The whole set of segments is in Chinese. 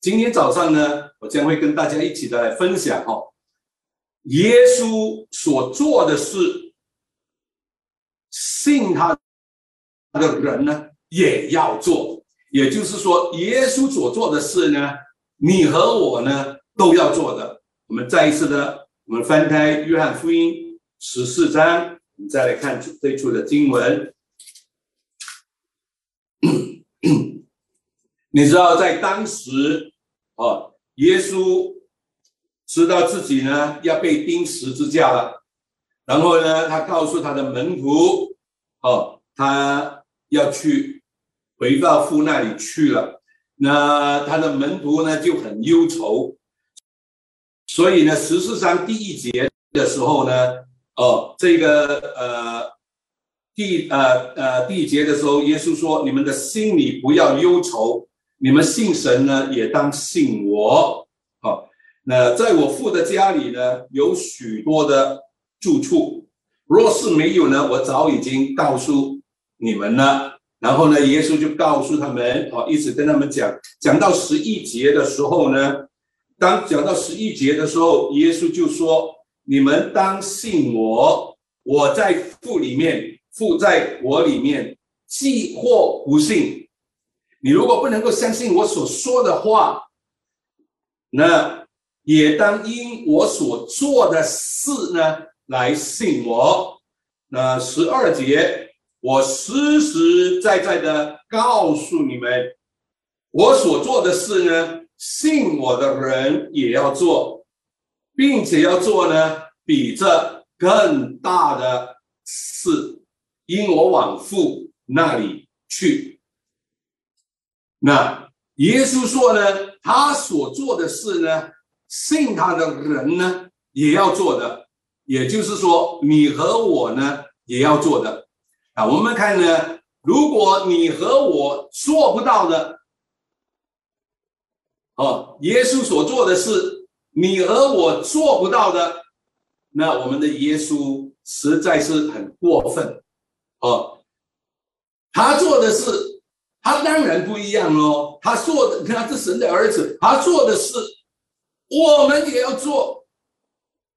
今天早上呢，我将会跟大家一起的来分享哈，耶稣所做的事，信他的人呢也要做。也就是说，耶稣所做的事呢，你和我呢都要做的。我们再一次的，我们翻开约翰福音十四章，我们再来看这处的经文。你知道，在当时，哦，耶稣知道自己呢要被钉十字架了，然后呢，他告诉他的门徒，哦，他要去回到父那里去了。那他的门徒呢就很忧愁。所以呢，十四章第一节的时候呢，哦，这个呃，第呃呃第一节的时候，耶稣说：“你们的心里不要忧愁，你们信神呢，也当信我。”好，那在我父的家里呢，有许多的住处，若是没有呢，我早已经告诉你们了。然后呢，耶稣就告诉他们，哦，一直跟他们讲，讲到十一节的时候呢。当讲到十一节的时候，耶稣就说：“你们当信我，我在父里面，父在我里面。既或不信，你如果不能够相信我所说的话，那也当因我所做的事呢来信我。那十二节，我实实在在的告诉你们，我所做的事呢。”信我的人也要做，并且要做呢，比这更大的事，因我往父那里去。那耶稣说呢，他所做的事呢，信他的人呢也要做的，也就是说，你和我呢也要做的。啊，我们看呢，如果你和我做不到的。哦，耶稣所做的事，你和我做不到的，那我们的耶稣实在是很过分。哦，他做的事，他当然不一样喽。他做的，他是神的儿子，他做的事，我们也要做。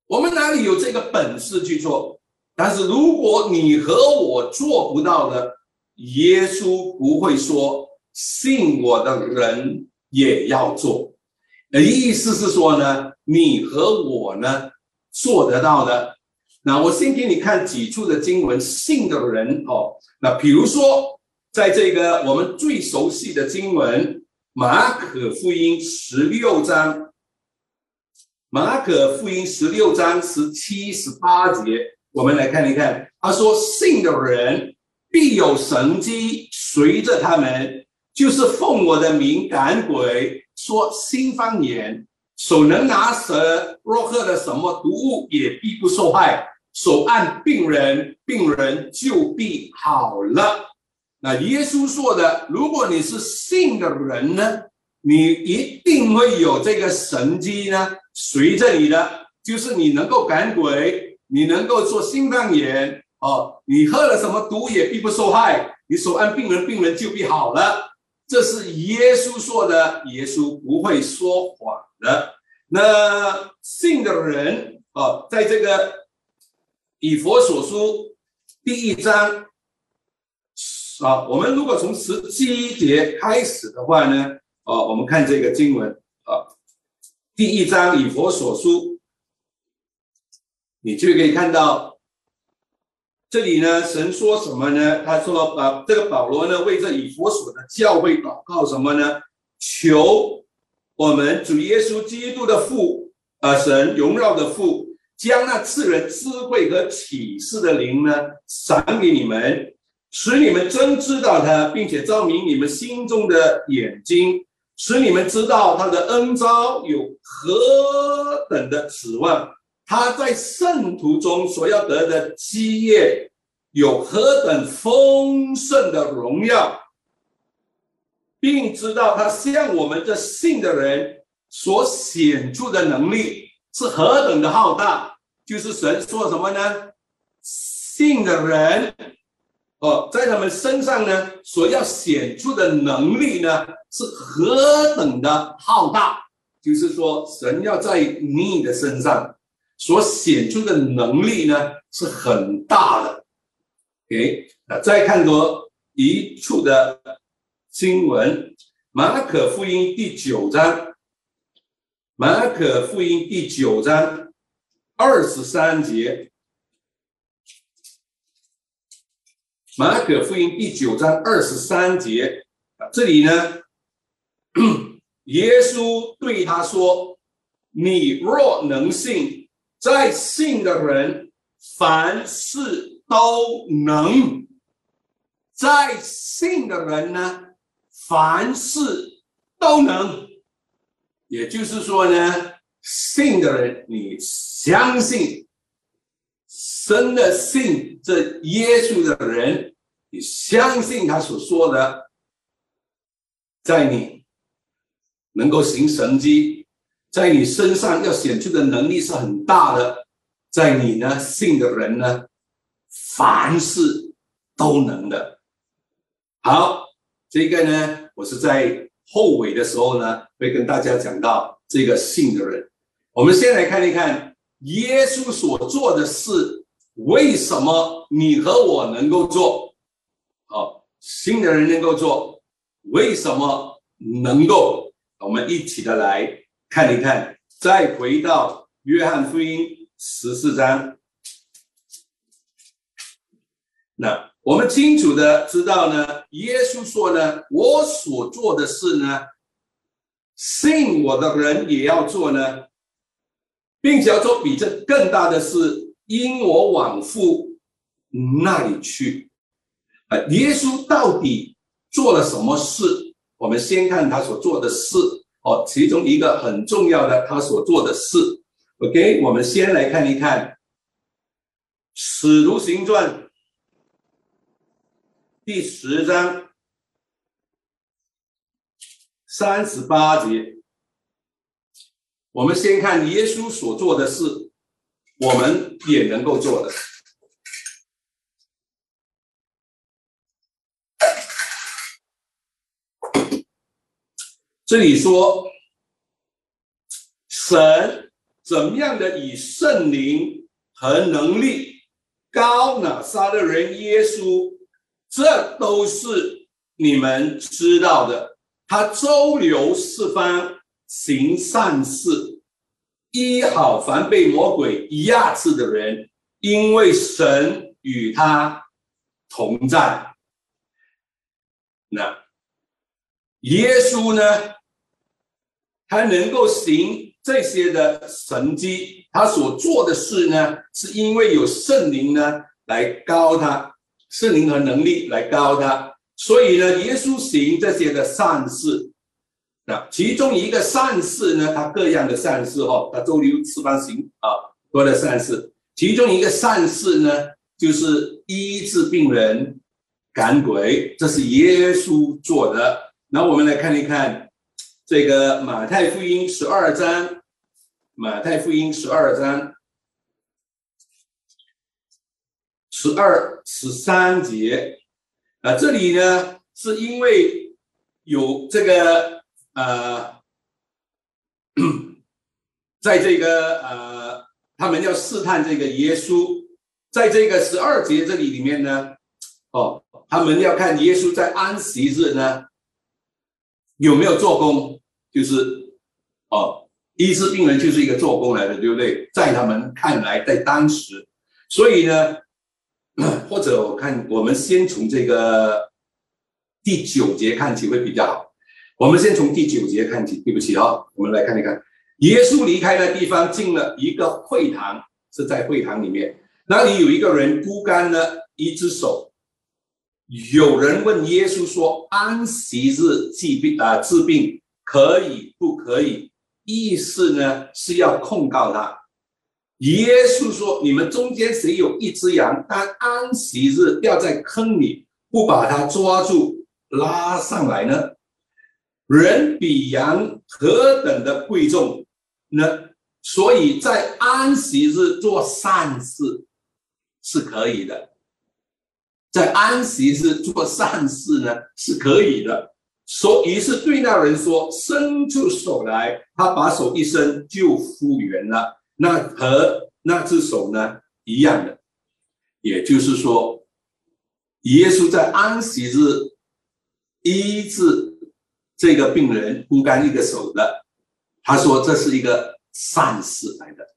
我们哪里有这个本事去做？但是如果你和我做不到的，耶稣不会说信我的人。也要做，的意思是说呢，你和我呢做得到的。那我先给你看几处的经文，信的人哦。那比如说，在这个我们最熟悉的经文，马可福音十六章，马可福音十六章十七、十八节，我们来看一看。他说：“信的人必有神机随着他们。”就是奉我的名赶鬼，说新方言，手能拿蛇，若喝了什么毒物，也必不受害。手按病人，病人就必好了。那耶稣说的，如果你是信的人呢，你一定会有这个神机呢，随着你的，就是你能够赶鬼，你能够做新方言哦，你喝了什么毒也必不受害。你手按病人，病人就必好了。这是耶稣说的，耶稣不会说谎的。那信的人啊，在这个以佛所书第一章啊，我们如果从十七节开始的话呢，啊，我们看这个经文啊，第一章以佛所书，你就可以看到。这里呢，神说什么呢？他说：“啊，这个保罗呢，为这以佛所的教会祷告什么呢？求我们主耶稣基督的父，啊，神荣耀的父，将那赐人智慧和启示的灵呢，赏给你们，使你们真知道他，并且照明你们心中的眼睛，使你们知道他的恩招有何等的指望。”他在圣徒中所要得的基业有何等丰盛的荣耀，并知道他向我们这信的人所显著的能力是何等的浩大。就是神说什么呢？信的人，哦，在他们身上呢，所要显出的能力呢，是何等的浩大。就是说，神要在你的身上所显出的能力呢，是很大的。OK，那再看多一处的经文，马可福音第九章，马可福音第九章二十三节。马可福音第九章二十三节，这里呢，耶稣对他说：“你若能信，在信的人凡事都能。在信的人呢，凡事都能。也就是说呢，信的人，你相信。”真的信这耶稣的人，你相信他所说的，在你能够行神迹，在你身上要显出的能力是很大的，在你呢信的人呢，凡事都能的。好，这个呢，我是在后尾的时候呢，会跟大家讲到这个信的人。我们先来看一看耶稣所做的事。为什么你和我能够做？好，新的人能够做，为什么能够？我们一起的来看一看。再回到约翰福音十四章，那我们清楚的知道呢，耶稣说呢，我所做的事呢，信我的人也要做呢，并且要做比这更大的事。因我往父那里去，啊，耶稣到底做了什么事？我们先看他所做的事哦，其中一个很重要的他所做的事。OK，我们先来看一看《使徒行传》第十章三十八节。我们先看耶稣所做的事。我们也能够做的。这里说，神怎么样的以圣灵和能力高呢？杀的人耶稣，这都是你们知道的。他周游四方，行善事。医好凡被魔鬼压制的人，因为神与他同在。那耶稣呢？他能够行这些的神迹，他所做的事呢，是因为有圣灵呢来高他，圣灵和能力来高他，所以呢，耶稣行这些的善事。那其中一个善事呢？他各样的善事哈，他周流四方行啊，多的善事。其中一个善事呢，就是医治病人、赶鬼，这是耶稣做的。那我们来看一看这个马太福音十二章，马太福音十二章十二十三节啊，这里呢是因为有这个。呃，在这个呃，他们要试探这个耶稣，在这个十二节这里里面呢，哦，他们要看耶稣在安息日呢有没有做工，就是哦，医治病人就是一个做工来的，对不对？在他们看来，在当时，所以呢，或者我看我们先从这个第九节看起会比较好。我们先从第九节看起。对不起啊，我们来看一看，耶稣离开的地方，进了一个会堂，是在会堂里面，那里有一个人孤干了一只手。有人问耶稣说：“安息日治病啊，治病可以不可以？”意思呢是要控告他。耶稣说：“你们中间谁有一只羊，当安息日掉在坑里，不把它抓住拉上来呢？”人比羊何等的贵重呢？所以在安息日做善事是可以的。在安息日做善事呢是可以的。所以是对那人说：“伸出手来。”他把手一伸，就复原了。那和那只手呢一样的，也就是说，耶稣在安息日医治这个病人枯干一个手的。他说这是一个善事来的。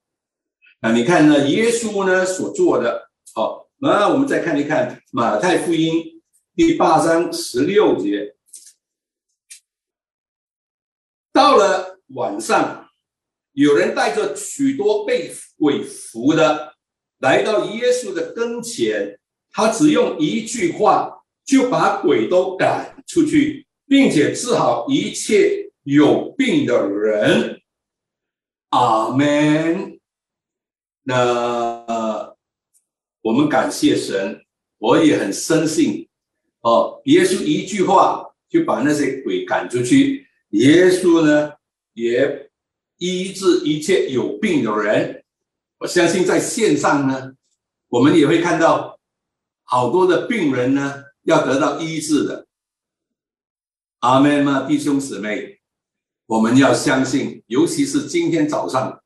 那你看呢？耶稣呢所做的，好，那我们再看一看马太福音第八章十六节。到了晚上，有人带着许多被鬼附的来到耶稣的跟前，他只用一句话就把鬼都赶出去，并且治好一切有病的人。阿门。那我们感谢神，我也很深信哦，耶稣一句话就把那些鬼赶出去。耶稣呢，也医治一切有病的人。我相信在线上呢，我们也会看到好多的病人呢，要得到医治的。阿门吗，弟兄姊妹？我们要相信，尤其是今天早上，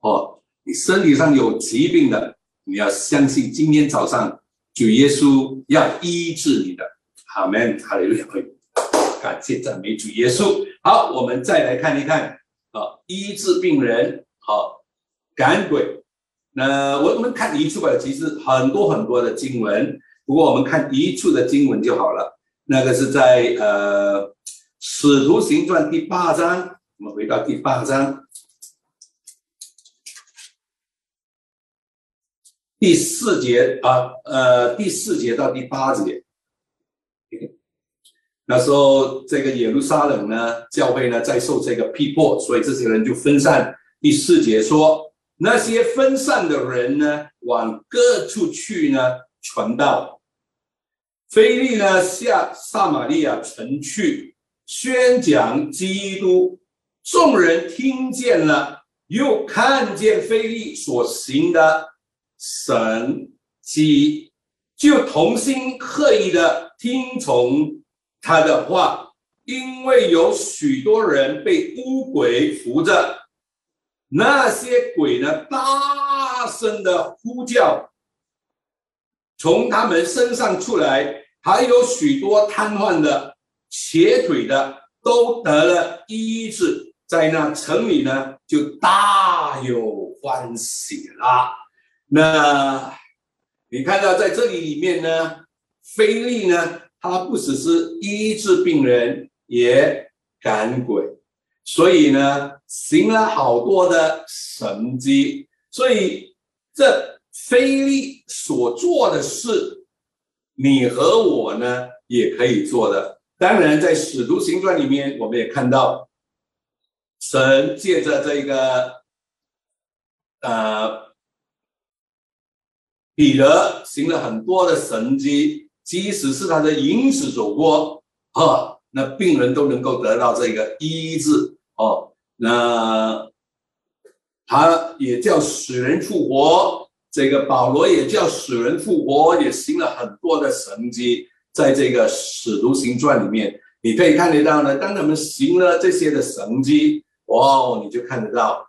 哦，你身体上有疾病的，你要相信今天早上主耶稣要医治你的。阿门，哈利路亚。感谢赞美主耶稣。好，我们再来看一看啊，医治病人，好赶鬼。那我们看一处吧，其实很多很多的经文，不过我们看一处的经文就好了。那个是在呃《使徒行传》第八章，我们回到第八章第四节啊，呃，第四节到第八节。那时候，这个耶路撒冷呢，教会呢在受这个逼迫，所以这些人就分散。第四节说，那些分散的人呢，往各处去呢传道。菲利呢下撒玛利亚城去宣讲基督，众人听见了，又看见菲利所行的神迹，就同心刻意的听从。他的话，因为有许多人被乌鬼扶着，那些鬼呢，大声的呼叫，从他们身上出来，还有许多瘫痪的、瘸腿的，都得了医治，在那城里呢，就大有欢喜啦。那你看到在这里里面呢，菲利呢？他不只是医治病人，也赶鬼，所以呢，行了好多的神迹。所以这菲利所做的事，你和我呢也可以做的。当然，在使徒行传里面，我们也看到神借着这个呃彼得行了很多的神迹。即使是他的影子走过，啊，那病人都能够得到这个医治哦。那他也叫死人复活，这个保罗也叫死人复活，也行了很多的神迹，在这个使徒行传里面，你可以看得到呢。当他们行了这些的神迹，哇，你就看得到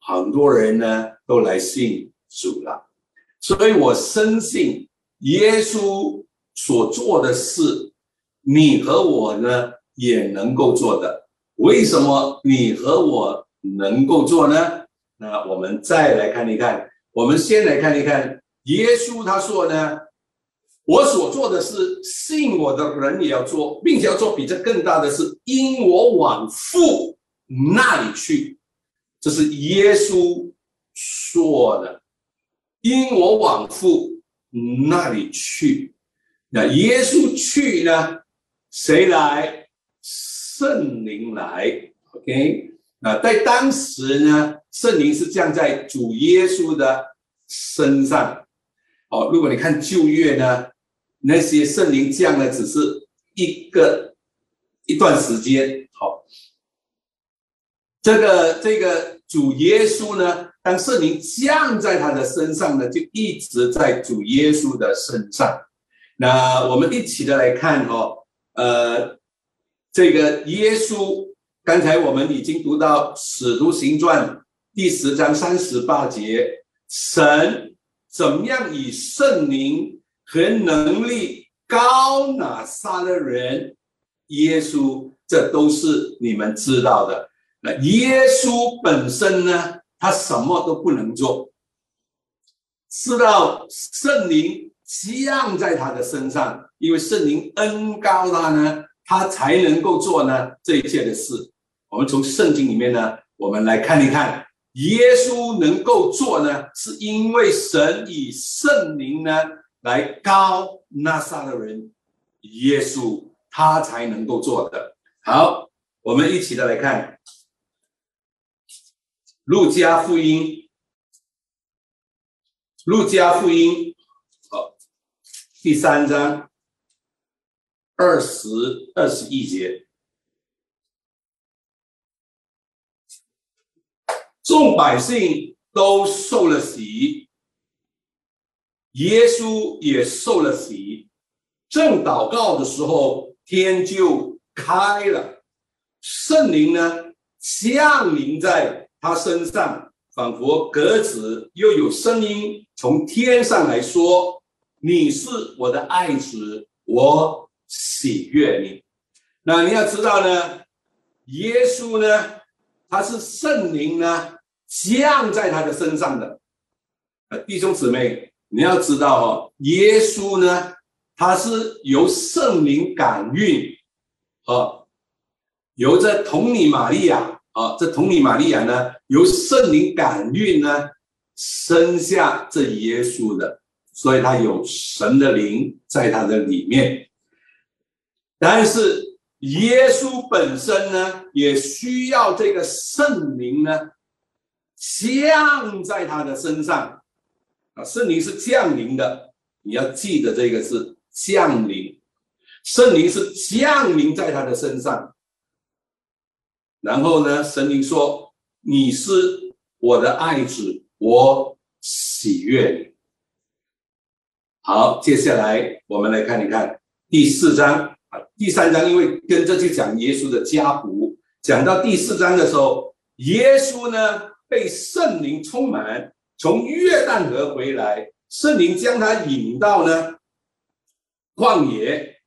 很多人呢都来信主了。所以我深信耶稣。所做的事，你和我呢也能够做的。为什么你和我能够做呢？那我们再来看一看。我们先来看一看耶稣他说呢：“我所做的事，信我的人也要做，并且要做比这更大的事，因我往父那里去。”这是耶稣说的：“因我往父那里去。”那耶稣去呢？谁来？圣灵来。OK，那在当时呢，圣灵是降在主耶稣的身上。哦，如果你看旧约呢，那些圣灵降的只是一个一段时间。好，这个这个主耶稣呢，当圣灵降在他的身上呢，就一直在主耶稣的身上。那我们一起的来看哦，呃，这个耶稣，刚才我们已经读到《使徒行传》第十章三十八节，神怎么样以圣灵和能力高拿撒勒人耶稣，这都是你们知道的。那耶稣本身呢，他什么都不能做，知道圣灵。降在他的身上，因为圣灵恩高他呢，他才能够做呢这一切的事。我们从圣经里面呢，我们来看一看，耶稣能够做呢，是因为神以圣灵呢来高那撒的人，耶稣他才能够做的。好，我们一起的来看路加福音，路加福音。第三章二十二十一节，众百姓都受了洗，耶稣也受了洗。正祷告的时候，天就开了，圣灵呢降临在他身上，仿佛鸽子，又有声音从天上来说。你是我的爱子，我喜悦你。那你要知道呢，耶稣呢，他是圣灵呢降在他的身上的。弟兄姊妹，你要知道哦，耶稣呢，他是由圣灵感孕，啊，由这童女玛利亚啊，这童女玛利亚呢，由圣灵感孕呢，生下这耶稣的。所以他有神的灵在他的里面，但是耶稣本身呢，也需要这个圣灵呢降在他的身上啊，圣灵是降临的，你要记得这个是降临，圣灵是降临在他的身上，然后呢，神灵说：“你是我的爱子，我喜悦你。”好，接下来我们来看一看第四章。啊，第三章因为跟着去讲耶稣的家谱，讲到第四章的时候，耶稣呢被圣灵充满，从约旦河回来，圣灵将他引到呢旷野，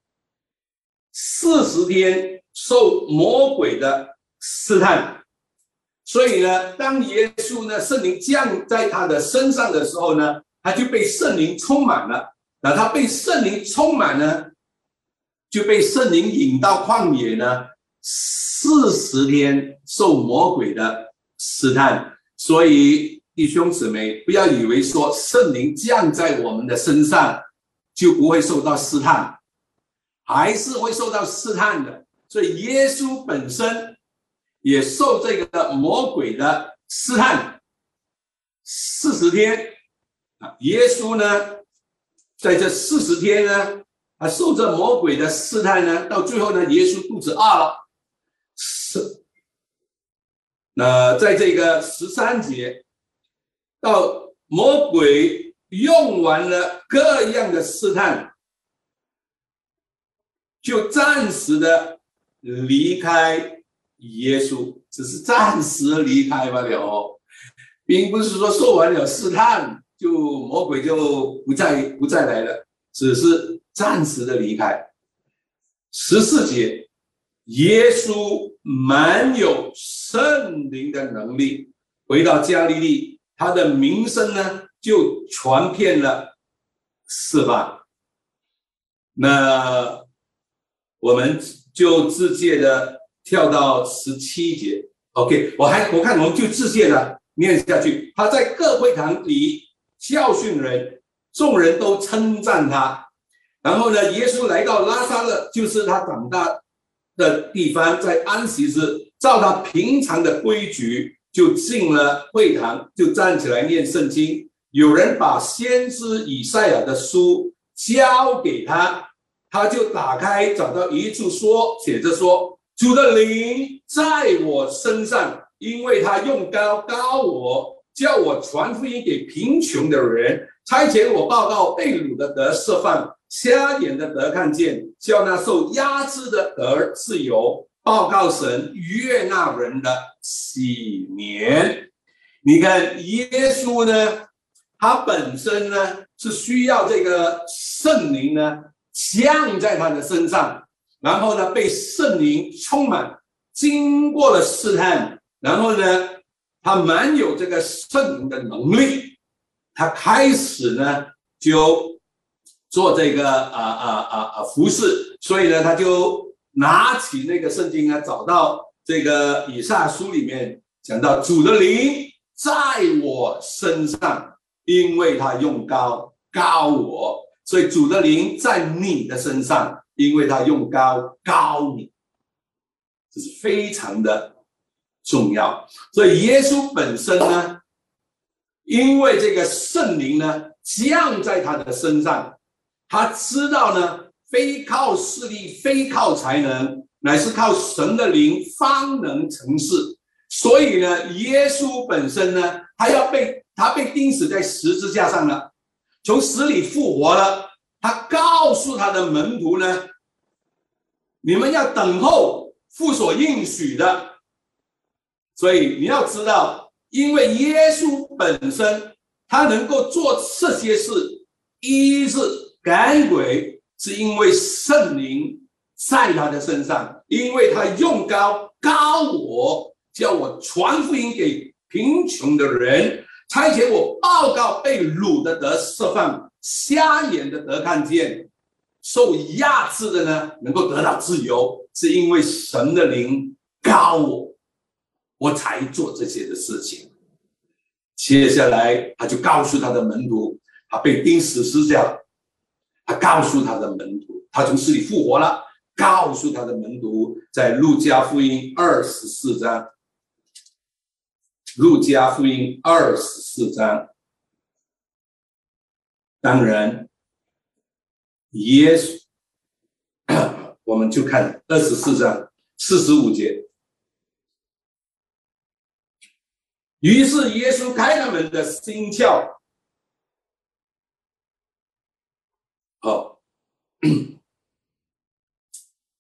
四十天受魔鬼的试探，所以呢，当耶稣呢圣灵降在他的身上的时候呢。他就被圣灵充满了，那他被圣灵充满呢，就被圣灵引到旷野呢，四十天受魔鬼的试探。所以弟兄姊妹，不要以为说圣灵降在我们的身上就不会受到试探，还是会受到试探的。所以耶稣本身也受这个魔鬼的试探，四十天。啊，耶稣呢，在这四十天呢，啊，受这魔鬼的试探呢，到最后呢，耶稣肚子饿了，是，那在这个十三节，到魔鬼用完了各样的试探，就暂时的离开耶稣，只是暂时离开罢了，并不是说受完了试探。就魔鬼就不再不再来了，只是暂时的离开。十四节，耶稣满有圣灵的能力，回到加利利，他的名声呢就传遍了四方。那我们就自荐的跳到十七节，OK，我还我看我们就自荐的念下去，他在各会堂里。教训人，众人都称赞他。然后呢，耶稣来到拉萨勒，就是他长大的地方，在安息日，照他平常的规矩，就进了会堂，就站起来念圣经。有人把先知以赛亚的书交给他，他就打开，找到一处说，写着说：“主的灵在我身上，因为他用高高我。”叫我传福音给贫穷的人，差遣我报告被掳的得释放，瞎眼的得看见，叫那受压制的得自由，报告神悦纳人的喜年。你看耶稣呢，他本身呢是需要这个圣灵呢降在他的身上，然后呢被圣灵充满，经过了试探，然后呢他满有这个圣灵的能力，他开始呢就做这个啊啊啊啊服饰，所以呢他就拿起那个圣经啊，找到这个以撒书里面讲到主的灵。在我身上，因为他用高高我，所以主的灵在你的身上，因为他用高高你，这是非常的重要。所以耶稣本身呢，因为这个圣灵呢降在他的身上，他知道呢，非靠势力，非靠才能，乃是靠神的灵方能成事。所以呢，耶稣本身呢，他要被他被钉死在十字架上了，从死里复活了。他告诉他的门徒呢，你们要等候父所应许的。所以你要知道，因为耶稣本身他能够做这些事，医治赶鬼，是因为圣灵在他的身上，因为他用高高我。叫我传福音给贫穷的人，差遣我报告被掳的得释放，瞎眼的得看见，受压制的呢能够得到自由，是因为神的灵高我，我才做这些的事情。接下来他就告诉他的门徒，他被钉死十字架，他告诉他的门徒，他从死里复活了，告诉他的门徒，在路加福音二十四章。路加福音二十四章，当然，耶稣，我们就看二十四章四十五节。于是耶稣开了门的心窍，好，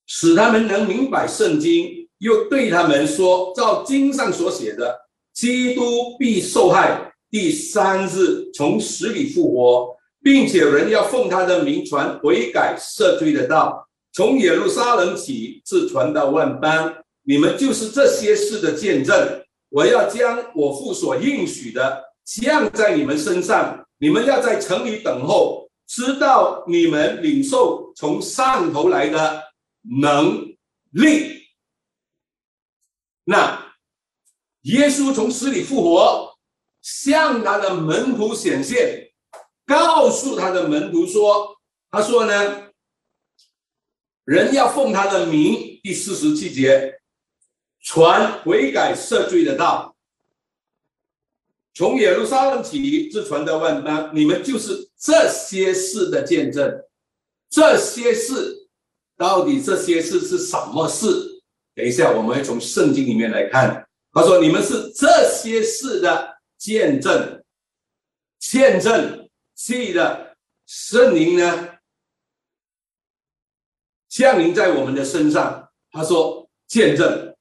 使他们能明白圣经，又对他们说：照经上所写的。基督必受害，第三日从死里复活，并且人要奉他的名传悔改赦罪的道，从耶路撒冷起，至传到万邦。你们就是这些事的见证。我要将我父所应许的降在你们身上，你们要在城里等候，直到你们领受从上头来的能力。那。耶稣从死里复活，向他的门徒显现，告诉他的门徒说：“他说呢，人要奉他的名，第四十七节，传悔改赦罪的道，从耶路撒冷起，至传到万邦。你们就是这些事的见证。这些事到底这些事是什么事？等一下，我们会从圣经里面来看。”他说：“你们是这些事的见证，见证记的圣灵呢，降临在我们的身上。”他说：“见证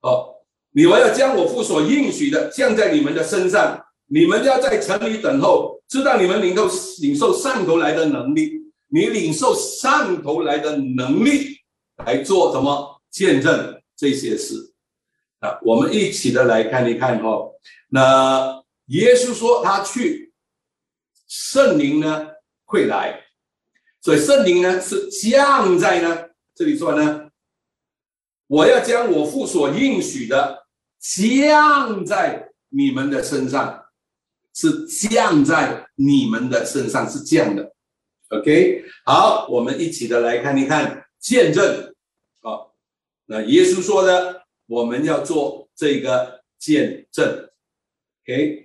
哦，你们要将我父所应许的降在你们的身上。你们要在城里等候，知道你们领受领受上头来的能力。你领受上头来的能力来做什么见证这些事啊。”我们一起的来看一看哈，那耶稣说他去，圣灵呢会来，所以圣灵呢是降在呢这里说呢，我要将我父所应许的降在你们的身上，是降在你们的身上是降的，OK，好，我们一起的来看一看见证，好，那耶稣说的。我们要做这个见证，OK。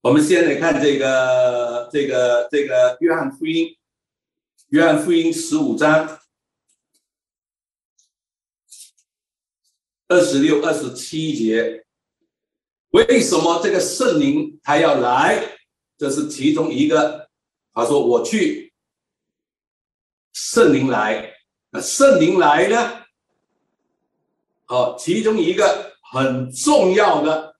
我们先来看这个这个这个约翰福音，约翰福音十五章二十六、二十七节，为什么这个圣灵他要来？这是其中一个。他说：“我去，圣灵来。那圣灵来呢？哦，其中一个很重要的、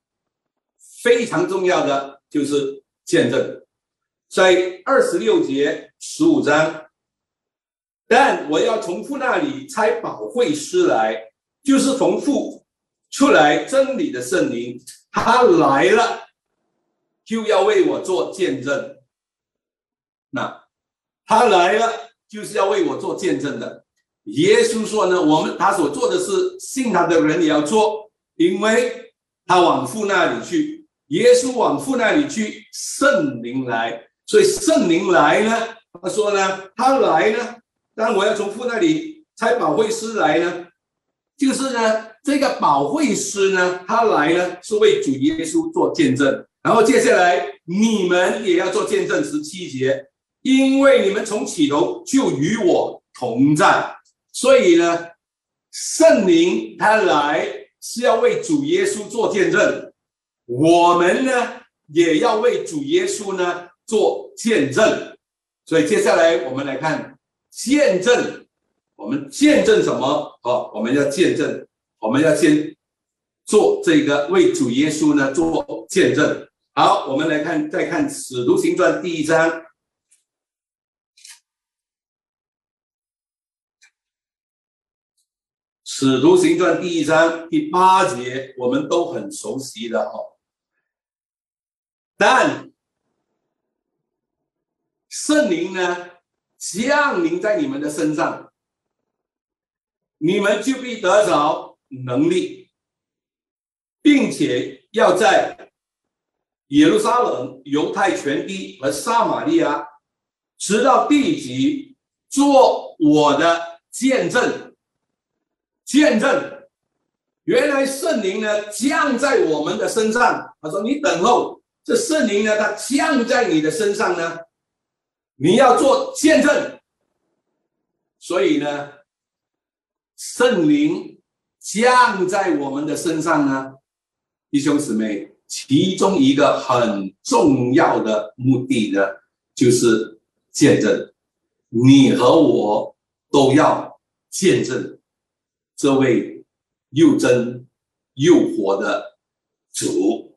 非常重要的就是见证，在二十六节十五章。但我要从父那里差保惠师来，就是从父出来真理的圣灵，他来了，就要为我做见证。”那他来了，就是要为我做见证的。耶稣说呢，我们他所做的事，信他的人也要做，因为他往父那里去。耶稣往父那里去，圣灵来，所以圣灵来呢，他说呢，他来呢，但我要从父那里差保惠师来呢，就是呢，这个保惠师呢，他来呢，是为主耶稣做见证。然后接下来你们也要做见证，十七节。因为你们从起头就与我同在，所以呢，圣灵他来是要为主耶稣做见证，我们呢也要为主耶稣呢做见证。所以接下来我们来看见证，我们见证什么？哦，我们要见证，我们要先做这个为主耶稣呢做见证。好，我们来看，再看《使徒行传》第一章。《使徒行传》第一章第八节，我们都很熟悉的哦。但圣灵呢降临在你们的身上，你们就必得着能力，并且要在耶路撒冷、犹太全地和撒玛利亚，直到地极，做我的见证。见证，原来圣灵呢降在我们的身上。他说：“你等候这圣灵呢，它降在你的身上呢，你要做见证。所以呢，圣灵降在我们的身上呢，弟兄姊妹，其中一个很重要的目的呢，就是见证。你和我都要见证。”这位又真又活的主，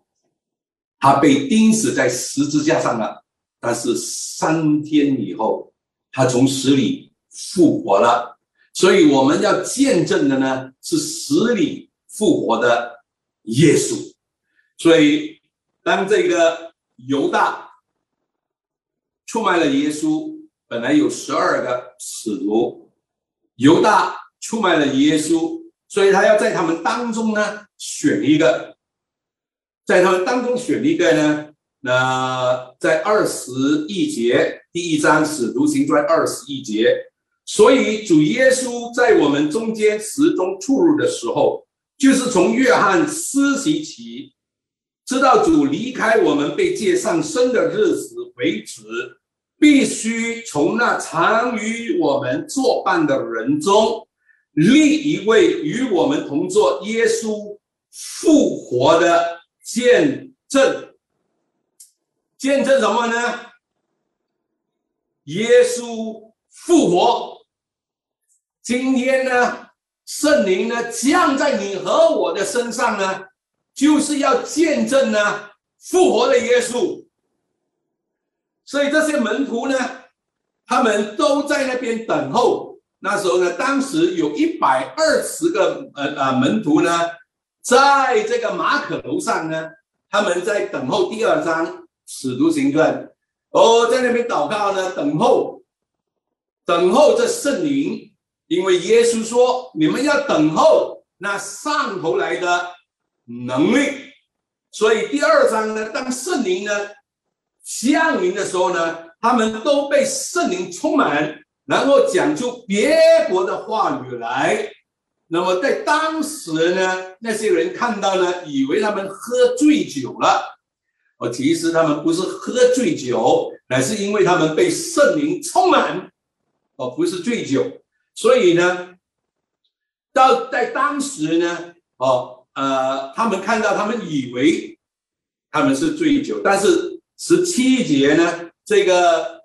他被钉死在十字架上了，但是三天以后，他从死里复活了。所以我们要见证的呢，是死里复活的耶稣。所以，当这个犹大出卖了耶稣，本来有十二个使徒，犹大。出卖了耶稣，所以他要在他们当中呢选一个，在他们当中选一个呢。那在二十一节第一章使徒行传二十一节，所以主耶稣在我们中间始终出入的时候，就是从约翰施洗起，直到主离开我们被借上身的日子为止，必须从那常与我们作伴的人中。立一位与我们同做耶稣复活的见证，见证什么呢？耶稣复活。今天呢，圣灵呢降在你和我的身上呢，就是要见证呢复活的耶稣。所以这些门徒呢，他们都在那边等候。那时候呢，当时有一百二十个呃呃门徒呢，在这个马可楼上呢，他们在等候第二章使徒行传，哦，在那边祷告呢，等候，等候这圣灵，因为耶稣说你们要等候那上头来的能力，所以第二章呢，当圣灵呢降临的时候呢，他们都被圣灵充满。然后讲出别国的话语来，那么在当时呢，那些人看到呢，以为他们喝醉酒了，哦，其实他们不是喝醉酒，乃是因为他们被圣灵充满，哦，不是醉酒。所以呢，到在当时呢，哦，呃，他们看到他们以为他们是醉酒，但是十七节呢，这个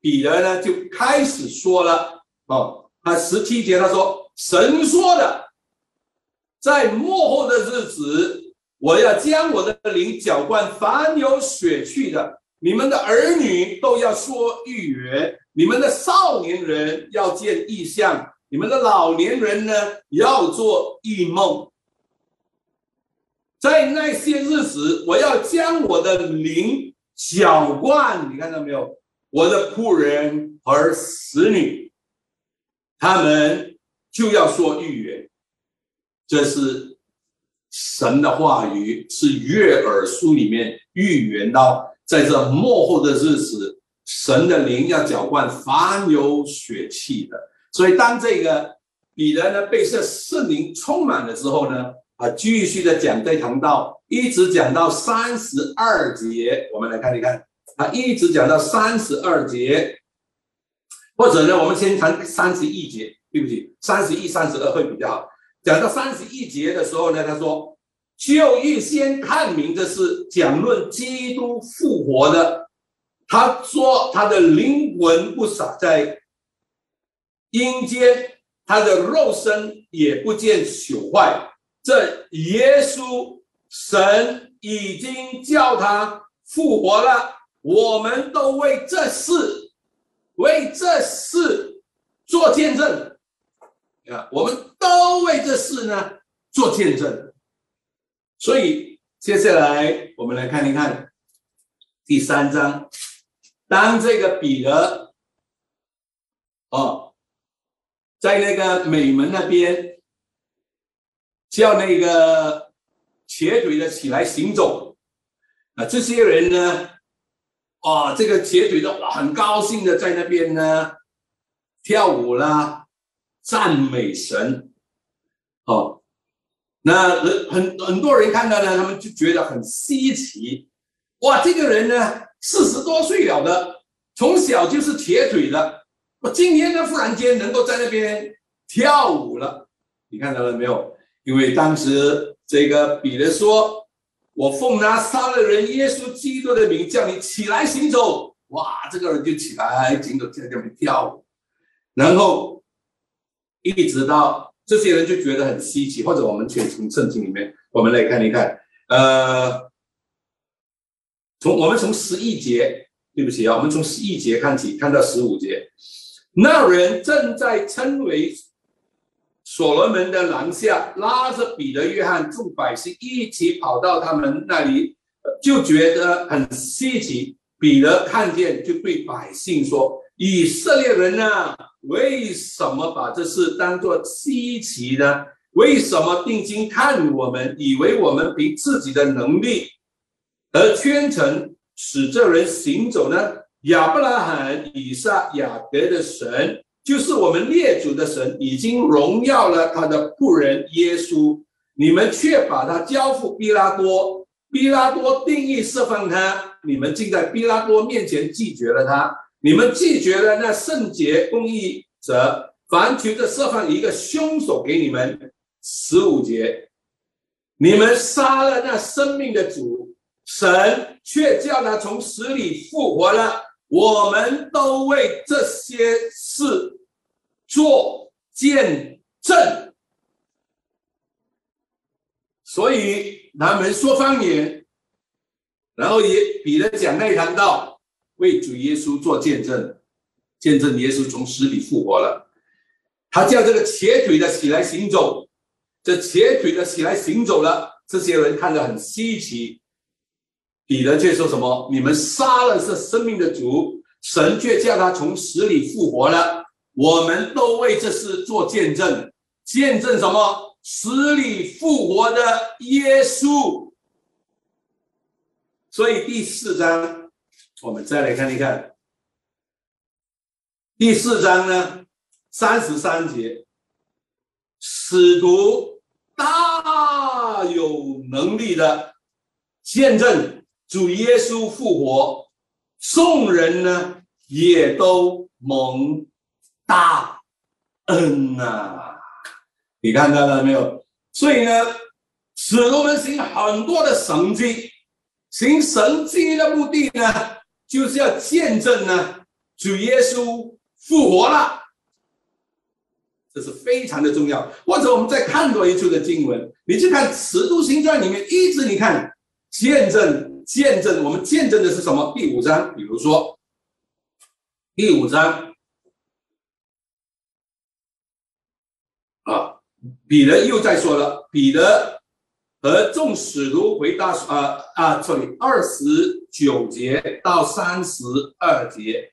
彼得呢就开始说了哦，他十七节他说：“神说的，在末后的日子，我要将我的灵浇灌凡有血气的，你们的儿女都要说预言，你们的少年人要见异象，你们的老年人呢要做异梦。”在那些日子，我要将我的灵浇灌，你看到没有？我的仆人和使女，他们就要说预言。这是神的话语，是约珥书里面预言到，在这幕后的日子，神的灵要浇灌凡有血气的。所以，当这个彼得呢被这圣灵充满了之后呢？啊，继续的讲这堂道，一直讲到三十二节，我们来看一看，啊，一直讲到三十二节，或者呢，我们先谈三十一节，对不起，三十一、三十二会比较好。讲到三十一节的时候呢，他说，就预先看明这是讲论基督复活的，他说他的灵魂不洒在阴间，他的肉身也不见朽坏。这耶稣神已经叫他复活了，我们都为这事为这事做见证啊！我们都为这事呢做见证。所以接下来我们来看一看第三章，当这个彼得哦，在那个美门那边。叫那个瘸腿的起来行走，啊，这些人呢，哦，这个瘸腿的很高兴的在那边呢跳舞啦，赞美神，那人很很多人看到呢，他们就觉得很稀奇，哇，这个人呢四十多岁了的，从小就是瘸腿的，我今天呢忽然间能够在那边跳舞了，你看到了没有？因为当时这个彼得说：“我奉拿杀了人耶稣基督的名，叫你起来行走。”哇，这个人就起来行走，在那边跳舞。然后一直到这些人就觉得很稀奇，或者我们先从圣经里面，我们来看一看。呃，从我们从十一节，对不起啊，我们从十一节看起，看到十五节，那人正在称为。所罗门的廊下，拉着彼得、约翰众百姓一起跑到他们那里，就觉得很稀奇。彼得看见，就对百姓说：“以色列人呐，为什么把这事当作稀奇呢？为什么定睛看我们，以为我们凭自己的能力而圈成使这人行走呢？亚伯拉罕、以撒、雅各的神。”就是我们列祖的神已经荣耀了他的仆人耶稣，你们却把他交付毕拉多，毕拉多定义释放他，你们竟在毕拉多面前拒绝了他，你们拒绝了那圣洁公义者，凡求着释放一个凶手给你们。十五节，你们杀了那生命的主，神却叫他从死里复活了。我们都为这些事做见证，所以他们说方言，然后也彼得讲那一堂道，为主耶稣做见证，见证耶稣从死里复活了。他叫这个瘸腿的起来行走，这瘸腿的起来行走了，这些人看着很稀奇。彼得却说什么？你们杀了这生命的主，神却叫他从死里复活了。我们都为这事做见证，见证什么？死里复活的耶稣。所以第四章，我们再来看一看。第四章呢，三十三节，使徒大有能力的见证。主耶稣复活，众人呢也都蒙大恩呐！你看到了没有？所以呢，使徒们行很多的神迹，行神迹的目的呢，就是要见证呢，主耶稣复活了，这是非常的重要。或者我们再看多一处的经文，你去看《使徒行传》里面，一直你看见证见证，我们见证的是什么？第五章，比如说第五章啊，彼得又在说了，彼得。而众使徒回答说：“啊啊，这里二十九节到三十二节，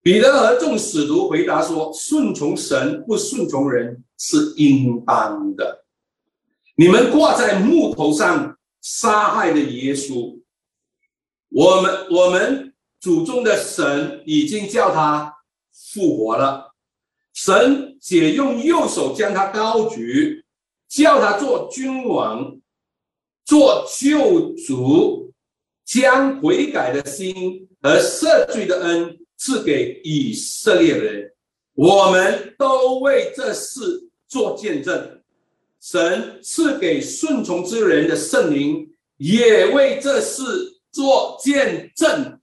彼得和众使徒回答说：顺从神不顺从人是应当的。你们挂在木头上杀害的耶稣，我们我们祖宗的神已经叫他复活了。神且用右手将他高举。”叫他做君王，做救主，将悔改的心和赦罪的恩赐给以色列人。我们都为这事做见证。神赐给顺从之人的圣灵，也为这事做见证。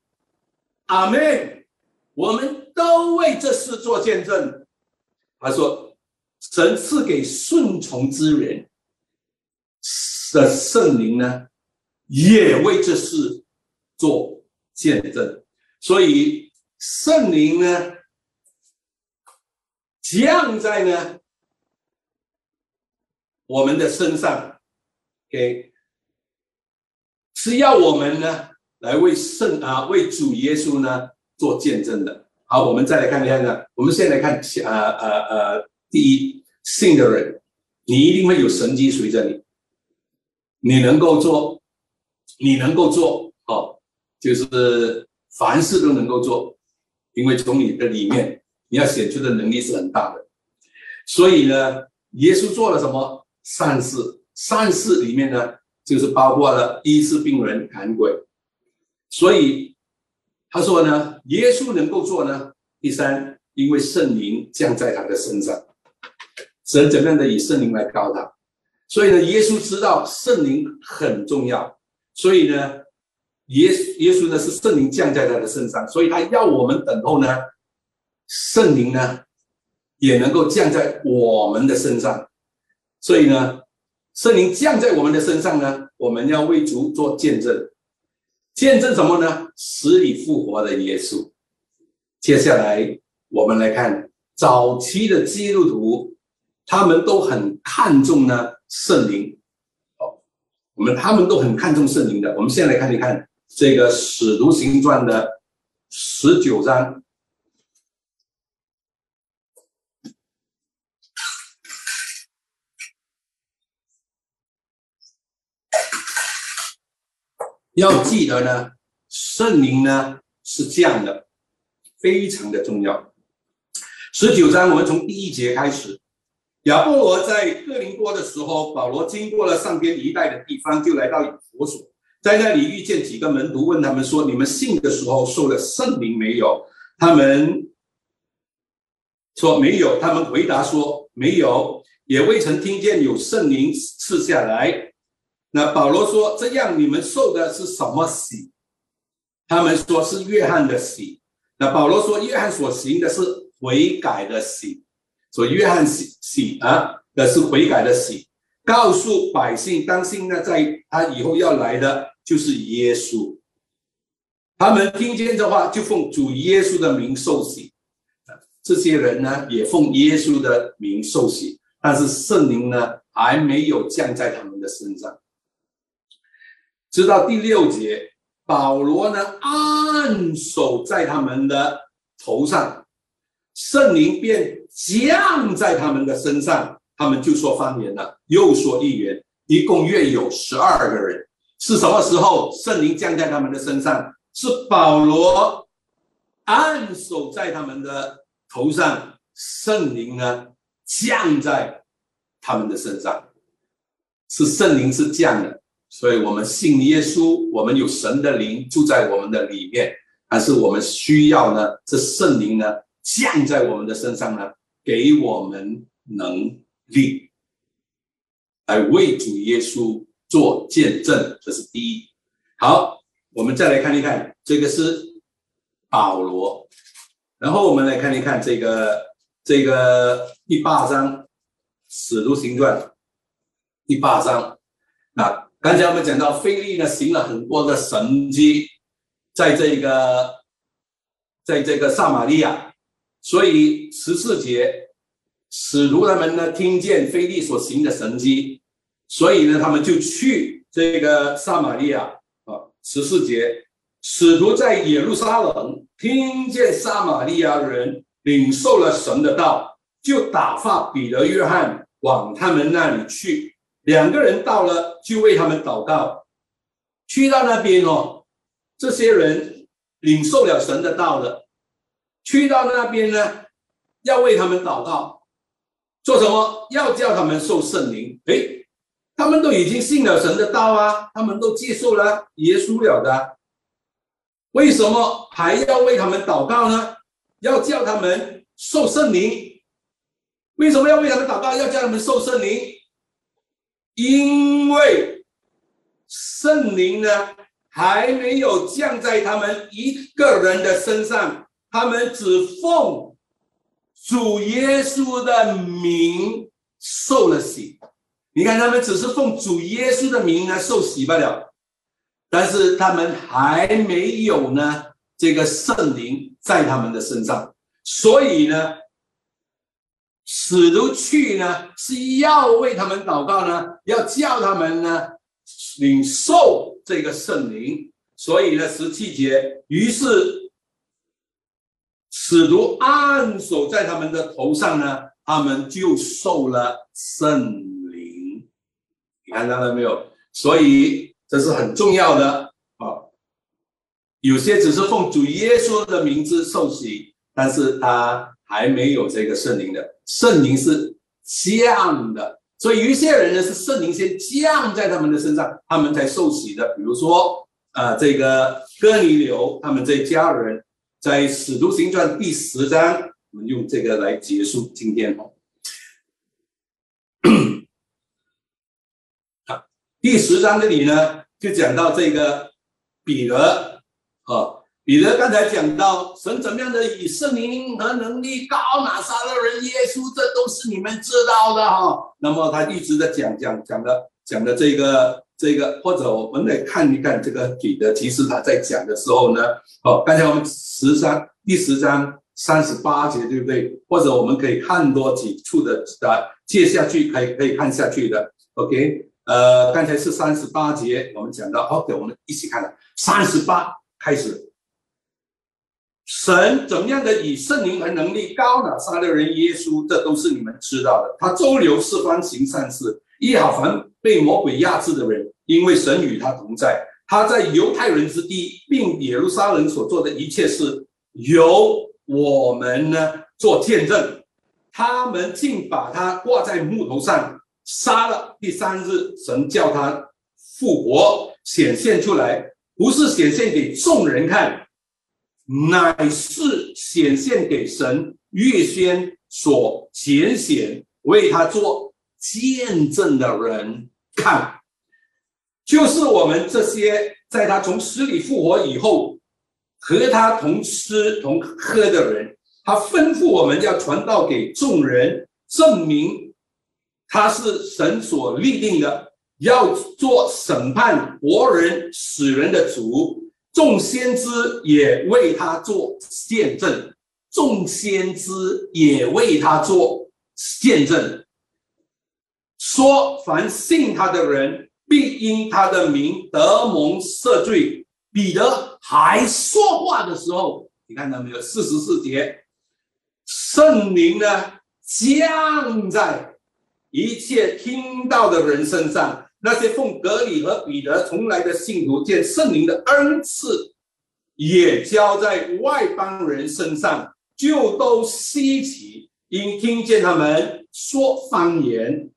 阿门。我们都为这事做见证。他说。神赐给顺从之人的圣灵呢，也为这事做见证。所以圣灵呢，降在呢我们的身上，给是要我们呢来为圣啊为主耶稣呢做见证的。好，我们再来看一下呢，我们先来看呃呃呃。第一，信的人，你一定会有神机随着你，你能够做，你能够做，哦，就是凡事都能够做，因为从你的里面，你要显出的能力是很大的。所以呢，耶稣做了什么善事？善事里面呢，就是包括了医治病人、赶鬼。所以他说呢，耶稣能够做呢。第三，因为圣灵降在他的身上。神怎么样的以圣灵来高他？所以呢，耶稣知道圣灵很重要，所以呢，耶耶稣呢是圣灵降在他的身上，所以他要我们等候呢，圣灵呢也能够降在我们的身上，所以呢，圣灵降在我们的身上呢，我们要为主做见证，见证什么呢？死里复活的耶稣。接下来我们来看早期的基督徒。他们都很看重呢圣灵，哦，我们他们都很看重圣灵的。我们现在来看一看这个《使徒行传》的十九章，要记得呢，圣灵呢是这样的，非常的重要。十九章，我们从第一节开始。亚波罗在哥林多的时候，保罗经过了上边一带的地方，就来到以弗所，在那里遇见几个门徒，问他们说：“你们信的时候受了圣灵没有？”他们说：“没有。”他们回答说：“没有，也未曾听见有圣灵赐下来。”那保罗说：“这样你们受的是什么洗？”他们说是约翰的洗。那保罗说：“约翰所行的是悔改的洗。”所以约翰喜喜啊的是悔改的喜，告诉百姓当心呢，在他以后要来的就是耶稣。他们听见这话，就奉主耶稣的名受洗。这些人呢，也奉耶稣的名受洗，但是圣灵呢，还没有降在他们的身上。直到第六节，保罗呢，按手在他们的头上，圣灵便。降在他们的身上，他们就说方言了，又说预言，一共约有十二个人。是什么时候圣灵降在他们的身上？是保罗按手在他们的头上，圣灵呢降在他们的身上，是圣灵是降的。所以我们信耶稣，我们有神的灵住在我们的里面，但是我们需要呢，这圣灵呢降在我们的身上呢。给我们能力来为主耶稣做见证，这是第一。好，我们再来看一看，这个是保罗，然后我们来看一看这个这个第八章《使徒行传》第八章。那刚才我们讲到，菲利呢行了很多的神迹，在这个在这个撒玛利亚，所以十四节，使徒他们呢听见菲利所行的神迹，所以呢他们就去这个撒玛利亚啊。十四节，使徒在耶路撒冷听见撒玛利亚人领受了神的道，就打发彼得、约翰往他们那里去。两个人到了，就为他们祷告。去到那边哦，这些人领受了神的道的，去到那边呢，要为他们祷告，做什么？要叫他们受圣灵。诶，他们都已经信了神的道啊，他们都接受了耶稣了的，为什么还要为他们祷告呢？要叫他们受圣灵？为什么要为他们祷告？要叫他们受圣灵？因为圣灵呢还没有降在他们一个人的身上，他们只奉主耶稣的名受了洗。你看，他们只是奉主耶稣的名呢受洗罢了，但是他们还没有呢这个圣灵在他们的身上，所以呢，使徒去呢是要为他们祷告呢，要叫他们呢领受这个圣灵，所以呢十七节，于是使徒按手在他们的头上呢，他们就受了圣灵。你。看到了没有？所以这是很重要的啊。有些只是奉主耶稣的名字受洗，但是他还没有这个圣灵的。圣灵是降的，所以有一些人呢是圣灵先降在他们的身上，他们才受洗的。比如说，呃，这个哥尼流他们这家人，在使徒行传第十章，我们用这个来结束今天 哦。第十章这里呢，就讲到这个彼得啊，彼得刚才讲到神怎么样的以圣灵和能力高拿撒勒人耶稣，这都是你们知道的哈。那么他一直在讲讲讲的讲的这个这个，或者我们来看一看这个彼得，其实他在讲的时候呢，哦，刚才我们十三第十章三十八节对不对？或者我们可以看多几处的的接下去可以可以看下去的，OK。呃，刚才是三十八节，我们讲到，OK，我们一起看了三十八开始，神怎么样的以圣灵和能力高呢？杀了人耶稣，这都是你们知道的。他周流四方行善事，医好凡被魔鬼压制的人，因为神与他同在。他在犹太人之地，并耶路撒冷所做的一切事，由我们呢做见证。他们竟把他挂在木头上。杀了第三日，神叫他复活，显现出来，不是显现给众人看，乃是显现给神预先所拣选为他做见证的人看，就是我们这些在他从死里复活以后和他同吃同喝的人，他吩咐我们要传道给众人，证明。他是神所立定的，要做审判活人死人的主。众先知也为他做见证，众先知也为他做见证，说凡信他的人必因他的名得蒙赦罪。彼得还说话的时候，你看到没有？四十四节，圣灵呢降在。一切听到的人身上，那些奉格里和彼得从来的信徒，见圣灵的恩赐也交在外邦人身上，就都稀奇，因听见他们说方言，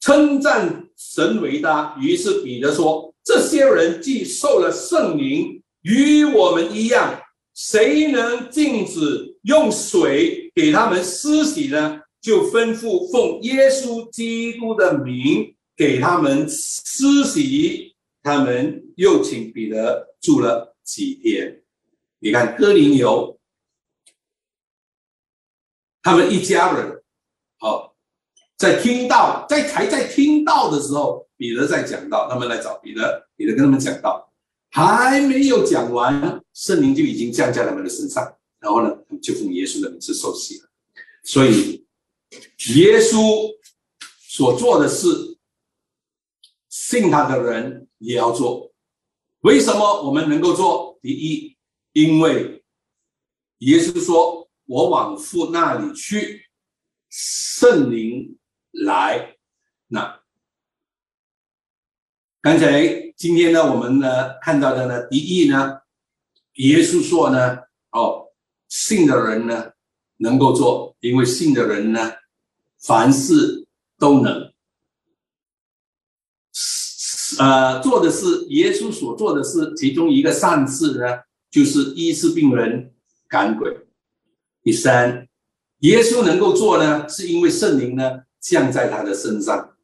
称赞神伟大。于是彼得说：“这些人既受了圣灵，与我们一样，谁能禁止用水给他们施洗呢？”就吩咐奉耶稣基督的名给他们施洗，他们又请彼得住了几天。你看哥林游，他们一家人，好，在听到在才在听到的时候，彼得在讲到，他们来找彼得，彼得跟他们讲到，还没有讲完，圣灵就已经降在他们的身上，然后呢，就奉耶稣的名字受洗了。所以，耶稣所做的事，信他的人也要做。为什么我们能够做？第一，因为耶稣说：“我往父那里去，圣灵来。”那刚才今天呢，我们呢看到的呢，第一呢，耶稣说呢：“哦，信的人呢。”能够做，因为信的人呢，凡事都能。呃，做的是耶稣所做的事，其中一个善事呢，就是医治病人、赶鬼。第三，耶稣能够做呢，是因为圣灵呢降在他的身上。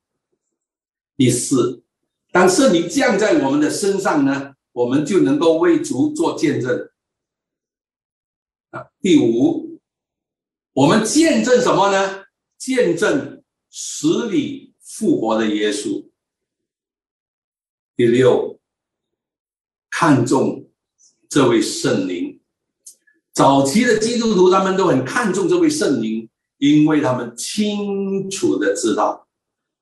第四，当圣灵降在我们的身上呢，我们就能够为主做见证。啊，第五。我们见证什么呢？见证死里复活的耶稣。第六，看重这位圣灵。早期的基督徒他们都很看重这位圣灵，因为他们清楚的知道，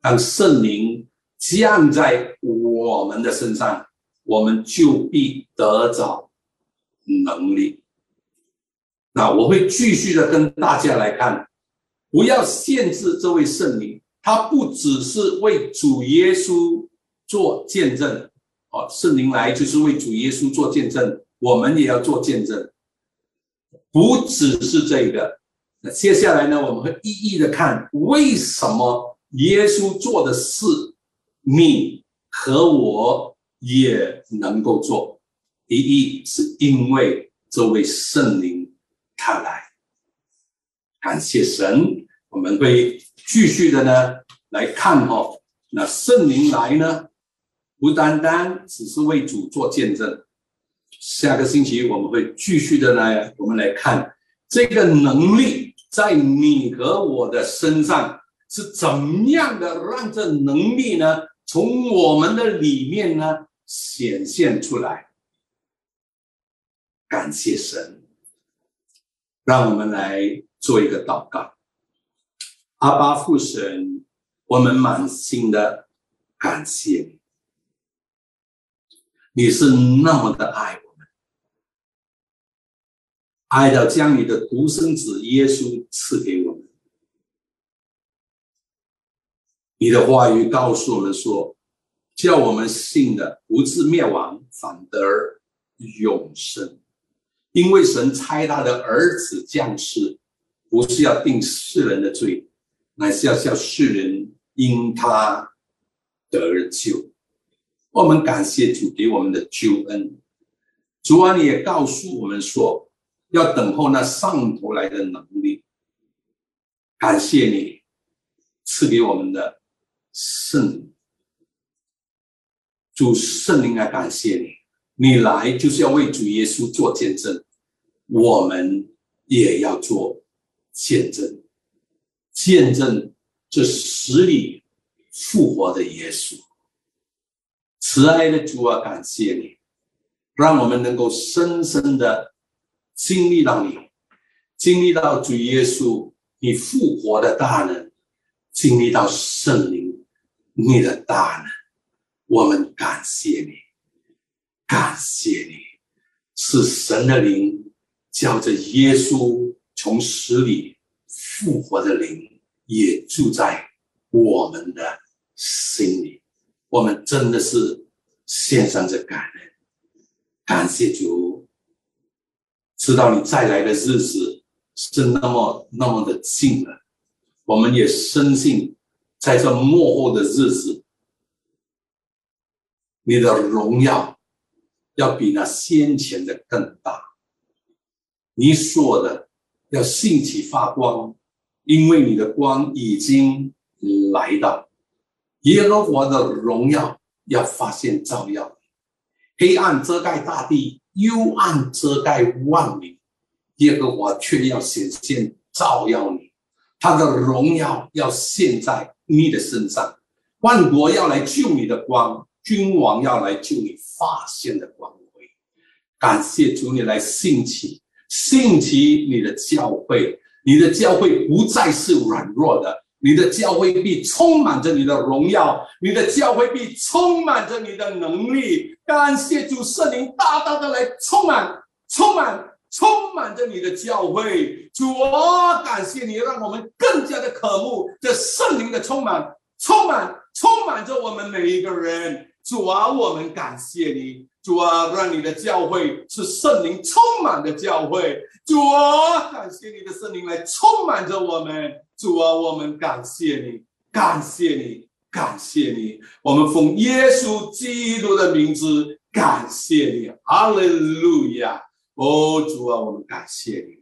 当圣灵降在我们的身上，我们就必得着能力。那我会继续的跟大家来看，不要限制这位圣灵，他不只是为主耶稣做见证，哦，圣灵来就是为主耶稣做见证，我们也要做见证，不只是这个。那接下来呢，我们会一一的看为什么耶稣做的事，你和我也能够做。第一是因为这位圣灵。他来，感谢神，我们会继续的呢来看哦。那圣灵来呢，不单单只是为主做见证。下个星期我们会继续的来，我们来看这个能力在你和我的身上是怎么样的，让这能力呢从我们的里面呢显现出来。感谢神。让我们来做一个祷告，阿巴父神，我们满心的感谢你，你是那么的爱我，爱到将你的独生子耶稣赐给我们。你的话语告诉我们说，叫我们信的不至灭亡，反得永生。因为神差他的儿子降世，不是要定世人的罪，乃是要叫世人因他得救。我们感谢主给我们的救恩。主啊，你也告诉我们说，要等候那上头来的能力。感谢你赐给我们的圣，主圣灵啊，感谢你。你来就是要为主耶稣做见证，我们也要做见证，见证这死里复活的耶稣。慈爱的主啊，感谢你，让我们能够深深的经历到你，经历到主耶稣你复活的大能，经历到圣灵你的大能，我们感谢你。感谢你，是神的灵，叫着耶稣从死里复活的灵，也住在我们的心里。我们真的是献上这感恩，感谢主，知道你再来的日子是那么那么的近了。我们也深信，在这幕后的日子，你的荣耀。要比那先前的更大。你说的要兴起发光，因为你的光已经来到，耶和华的荣耀要发现照耀，黑暗遮盖大地，幽暗遮盖万里，耶和华却要显现照耀你，他的荣耀要现在你的身上，万国要来救你的光，君王要来救你发现的光辉。感谢主，你来兴起，兴起你的教会，你的教会不再是软弱的。你的教会必充满着你的荣耀，你的教会必充满着你的能力。感谢主圣灵大大的来充满、充满、充满着你的教会。主啊，感谢你，让我们更加的渴慕这圣灵的充满、充满、充满着我们每一个人。主啊，我们感谢你。主啊，让你的教会是圣灵充满的教会。主啊，感谢你的圣灵来充满着我们。主啊，我们感谢你，感谢你，感谢你。我们奉耶稣基督的名字感谢你，哈利路亚！哦，主啊，我们感谢你。